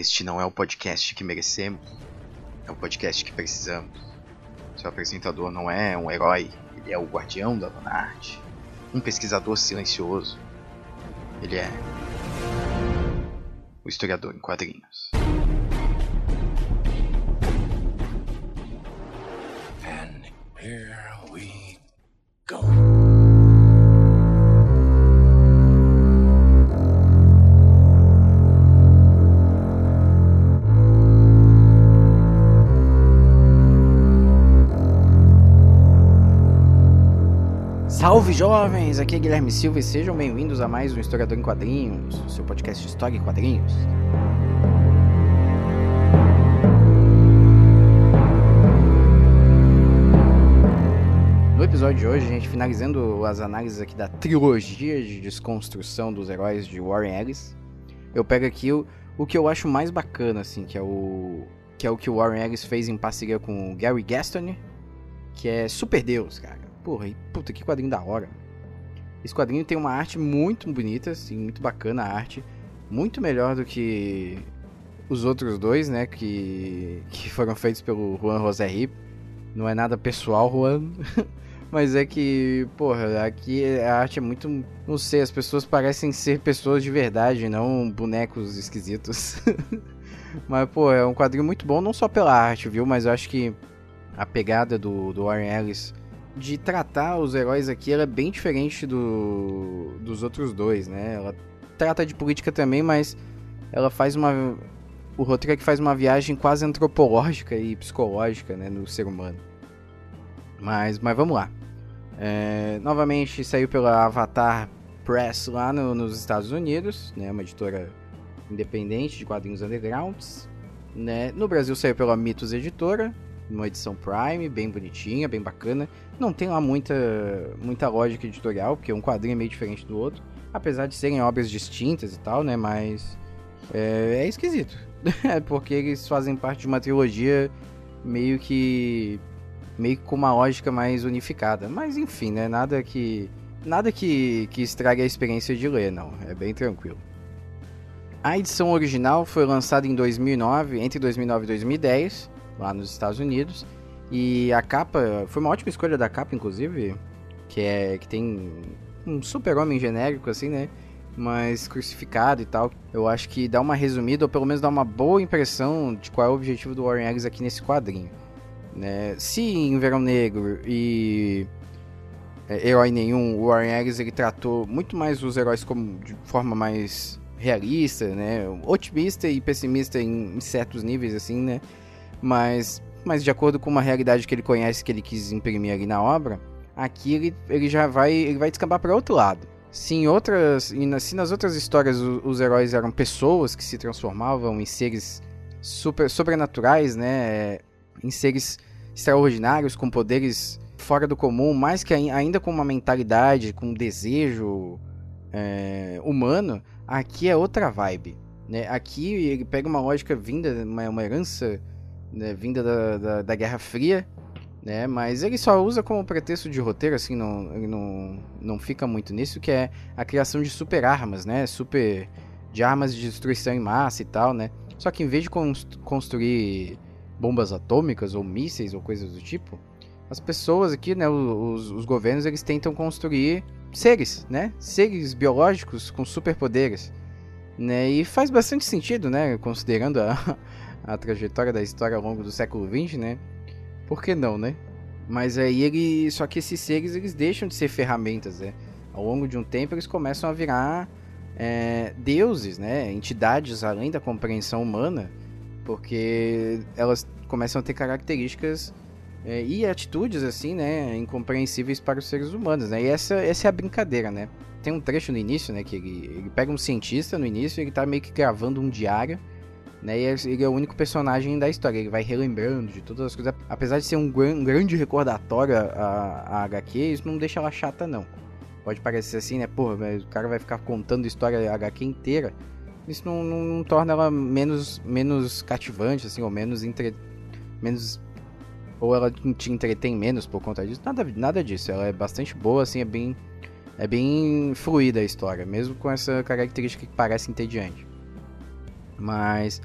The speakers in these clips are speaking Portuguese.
Este não é o podcast que merecemos, é o podcast que precisamos. Seu apresentador não é um herói, ele é o guardião da dona arte, um pesquisador silencioso. Ele é o historiador em quadrinhos. Salve jovens, aqui é Guilherme Silva e sejam bem-vindos a mais um Historiador em Quadrinhos, seu podcast história e quadrinhos. No episódio de hoje, a gente finalizando as análises aqui da trilogia de desconstrução dos heróis de Warren Ellis, eu pego aqui o, o que eu acho mais bacana, assim, que é o que é o que o Warren Ellis fez em parceria com o Gary Gaston, que é Super Deus, cara. Porra, e puta que quadrinho da hora. Esse quadrinho tem uma arte muito bonita, assim, muito bacana a arte. Muito melhor do que os outros dois, né? Que, que foram feitos pelo Juan José Rip. Não é nada pessoal, Juan. Mas é que, porra, aqui a arte é muito. Não sei, as pessoas parecem ser pessoas de verdade, não bonecos esquisitos. Mas, pô, é um quadrinho muito bom, não só pela arte, viu? Mas eu acho que a pegada do, do Warren Ellis de tratar os heróis aqui ela é bem diferente do, dos outros dois, né? Ela trata de política também, mas ela faz uma. O roteiro que faz uma viagem quase antropológica e psicológica né, no ser humano. Mas, mas vamos lá. É, novamente saiu pela Avatar Press lá no, nos Estados Unidos, né, uma editora independente de quadrinhos undergrounds. Né? No Brasil saiu pela Mitos Editora, numa edição Prime, bem bonitinha, bem bacana. Não tem lá muita, muita lógica editorial, porque um quadrinho é meio diferente do outro. Apesar de serem obras distintas e tal, né? Mas é, é esquisito. porque eles fazem parte de uma trilogia meio que. meio que com uma lógica mais unificada. Mas enfim, né? Nada que. Nada que, que estrague a experiência de ler, não. É bem tranquilo. A edição original foi lançada em 2009, entre 2009 e 2010 lá nos Estados Unidos. E a capa, foi uma ótima escolha da capa, inclusive, que é que tem um super-homem genérico, assim, né? Mas crucificado e tal. Eu acho que dá uma resumida, ou pelo menos dá uma boa impressão de qual é o objetivo do Warren Ellis aqui nesse quadrinho. Né? Se em Verão Negro e é, Herói Nenhum, o Warren Ellis ele tratou muito mais os heróis como de forma mais realista, né? Otimista e pessimista em, em certos níveis, assim, né? Mas, mas de acordo com uma realidade que ele conhece, que ele quis imprimir ali na obra, aqui ele, ele já vai, ele vai descambar para outro lado. Se em outras, se nas outras histórias os, heróis eram pessoas que se transformavam em seres super, sobrenaturais, né, em seres extraordinários com poderes fora do comum, mas que ainda com uma mentalidade, com um desejo é, humano, aqui é outra vibe. Né? Aqui ele pega uma lógica vinda, uma herança né, vinda da, da, da, Guerra Fria, né? Mas ele só usa como pretexto de roteiro, assim, não, ele não, não fica muito nisso, que é a criação de super armas, né? Super de armas de destruição em massa e tal, né? Só que em vez de construir bombas atômicas ou mísseis ou coisas do tipo, as pessoas aqui, né, os, os governos, eles tentam construir seres, né? Seres biológicos com superpoderes, né? E faz bastante sentido, né, considerando a, a trajetória da história ao longo do século XX, né? Por que não, né? Mas aí ele. Só que esses seres eles deixam de ser ferramentas, né? Ao longo de um tempo eles começam a virar é, deuses, né? Entidades além da compreensão humana, porque elas começam a ter características é, e atitudes assim, né? Incompreensíveis para os seres humanos, né? E essa, essa é a brincadeira, né? Tem um trecho no início, né? Que ele, ele pega um cientista no início e ele tá meio que gravando um diário né? E ele é o único personagem da história, ele vai relembrando de todas as coisas. Apesar de ser um, um grande recordatório a, a HQ, isso não deixa ela chata, não. Pode parecer assim, né? Porra, o cara vai ficar contando história HQ inteira. Isso não, não, não, torna ela menos, menos cativante, assim, ou menos entre... menos ou ela te entretém menos por conta disso. Nada, nada disso. Ela é bastante boa, assim, é bem, é bem fluida a história, mesmo com essa característica que parece entediante. Mas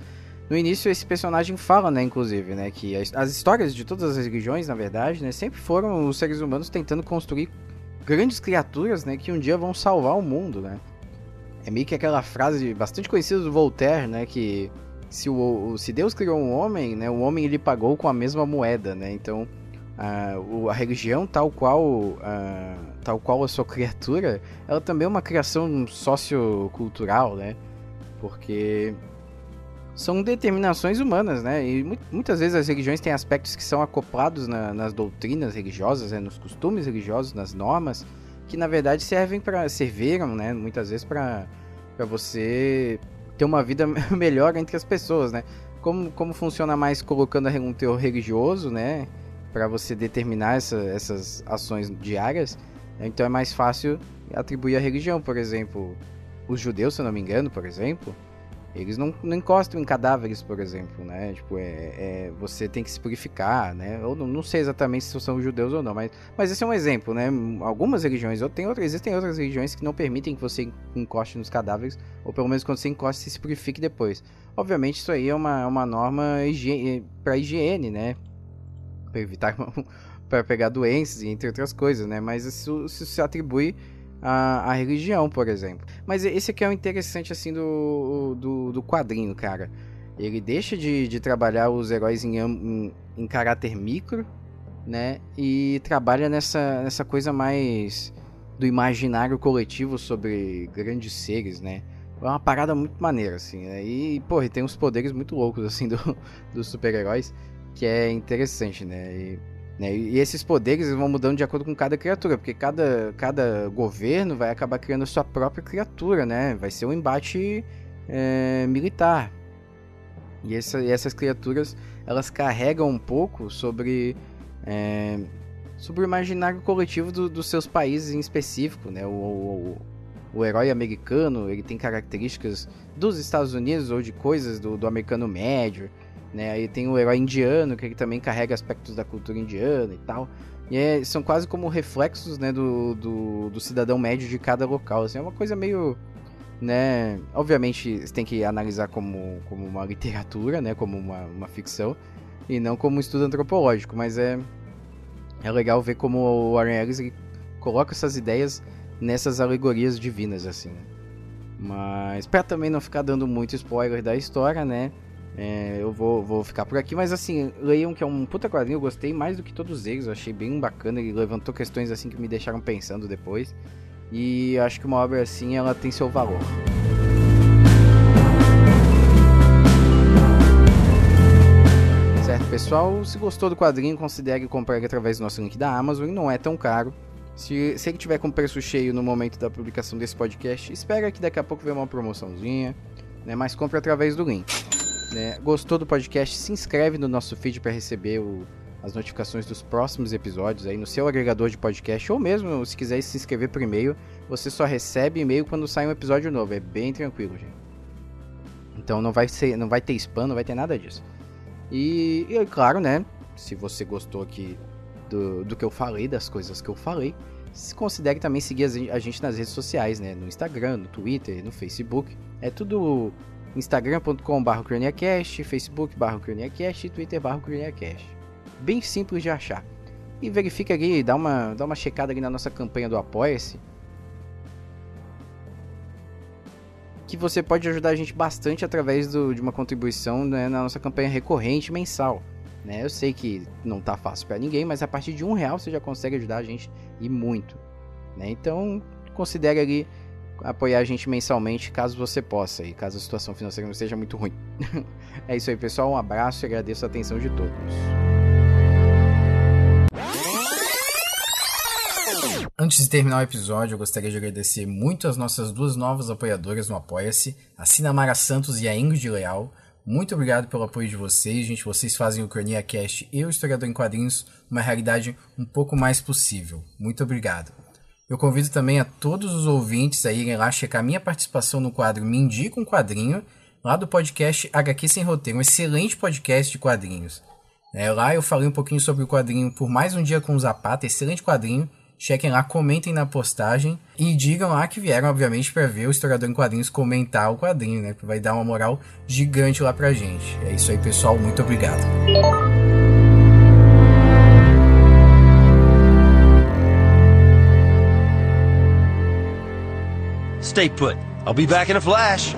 no início esse personagem fala, né, inclusive, né, que as, as histórias de todas as religiões, na verdade, né, sempre foram os seres humanos tentando construir grandes criaturas, né, que um dia vão salvar o mundo, né. É meio que aquela frase bastante conhecida do Voltaire, né, que se, o, se Deus criou um homem, né, o homem ele pagou com a mesma moeda, né, então a, a religião tal qual a, tal qual a sua criatura, ela também é uma criação sociocultural, né, porque são determinações humanas, né? E muitas vezes as religiões têm aspectos que são acoplados na, nas doutrinas religiosas, né? nos costumes religiosos, nas normas, que na verdade servem para serviram, né? Muitas vezes para para você ter uma vida melhor entre as pessoas, né? Como, como funciona mais colocando um teor religioso, né? Para você determinar essa, essas ações diárias, né? então é mais fácil atribuir a religião, por exemplo, os judeus, se eu não me engano, por exemplo, eles não, não encostam em cadáveres, por exemplo, né? Tipo, é, é você tem que se purificar, né? Eu não, não, sei exatamente se são judeus ou não, mas, mas esse é um exemplo, né? Algumas religiões, ou tem outras, existem outras religiões que não permitem que você encoste nos cadáveres, ou pelo menos quando você encoste, você se purifique depois. Obviamente, isso aí é uma, uma norma higiene, para higiene, né? Para evitar, para pegar doenças, entre outras coisas, né? Mas isso, isso se atribui a, a religião, por exemplo. Mas esse aqui é o interessante, assim, do, do, do quadrinho, cara. Ele deixa de, de trabalhar os heróis em, em, em caráter micro, né? E trabalha nessa, nessa coisa mais do imaginário coletivo sobre grandes seres, né? É uma parada muito maneira, assim, né? E, porra, tem uns poderes muito loucos, assim, do, dos super-heróis, que é interessante, né? E né? E esses poderes vão mudando de acordo com cada criatura, porque cada, cada governo vai acabar criando a sua própria criatura, né? Vai ser um embate é, militar. E, essa, e, essas criaturas, elas carregam um pouco sobre, é, sobre o imaginário coletivo do, dos seus países em específico, né? O, o, o, herói americano, ele tem características dos Estados Unidos ou de coisas do, do americano médio, né? Aí tem o herói indiano, que ele também carrega aspectos da cultura indiana e tal. E é, são quase como reflexos, né, do, do, do, cidadão médio de cada local. Assim, é uma coisa meio, né... Obviamente, você tem que analisar como, como uma literatura, né, como uma, uma ficção, e não como um estudo antropológico. Mas é, é legal ver como o Warren Ellis coloca essas ideias nessas alegorias divinas, assim, né? Mas para também não ficar dando muito spoiler da história, né? É, eu vou, vou ficar por aqui, mas assim, leiam que é um puta quadrinho, eu gostei mais do que todos eles, eu achei bem bacana, ele levantou questões assim que me deixaram pensando depois. E acho que uma obra assim, ela tem seu valor. Certo, pessoal? Se gostou do quadrinho, considere comprar através do nosso link da Amazon, não é tão caro. Se, se ele tiver com preço cheio no momento da publicação desse podcast, espera que daqui a pouco venha uma promoçãozinha, né? Mas compre através do link. Né? Gostou do podcast? Se inscreve no nosso feed para receber o, as notificações dos próximos episódios aí no seu agregador de podcast ou mesmo se quiser se inscrever por e-mail, você só recebe e-mail quando sai um episódio novo. É bem tranquilo, gente. Então não vai ser, não vai ter spam, não vai ter nada disso. E, e claro, né? Se você gostou aqui do, do que eu falei, das coisas que eu falei, se considere também seguir a gente nas redes sociais, né? No Instagram, no Twitter, no Facebook. É tudo instagram.com.br facebook.br e twitter.br. Bem simples de achar. E verifique ali, dá uma, dá uma checada ali na nossa campanha do Apoia-se. Que você pode ajudar a gente bastante através do, de uma contribuição né, na nossa campanha recorrente mensal. Né? Eu sei que não tá fácil para ninguém, mas a partir de um real você já consegue ajudar a gente e muito. Né? Então considere ali apoiar a gente mensalmente, caso você possa e caso a situação financeira não esteja muito ruim. é isso aí, pessoal. Um abraço e agradeço a atenção de todos. Antes de terminar o episódio, eu gostaria de agradecer muito as nossas duas novas apoiadoras no Apoia-se, a Sinamara Santos e a Ingrid Leal. Muito obrigado pelo apoio de vocês, gente. Vocês fazem o Cronia Cast e o Historiador em Quadrinhos uma realidade um pouco mais possível. Muito obrigado. Eu convido também a todos os ouvintes a irem lá checar minha participação no quadro Me Indica um Quadrinho, lá do podcast HQ Sem Roteiro, um excelente podcast de quadrinhos. É, lá eu falei um pouquinho sobre o quadrinho Por Mais Um Dia com o Zapata, excelente quadrinho, chequem lá, comentem na postagem e digam lá que vieram, obviamente, para ver o historiador em quadrinhos comentar o quadrinho, né? Que vai dar uma moral gigante lá pra gente. É isso aí, pessoal. Muito obrigado. Stay put. I'll be back in a flash.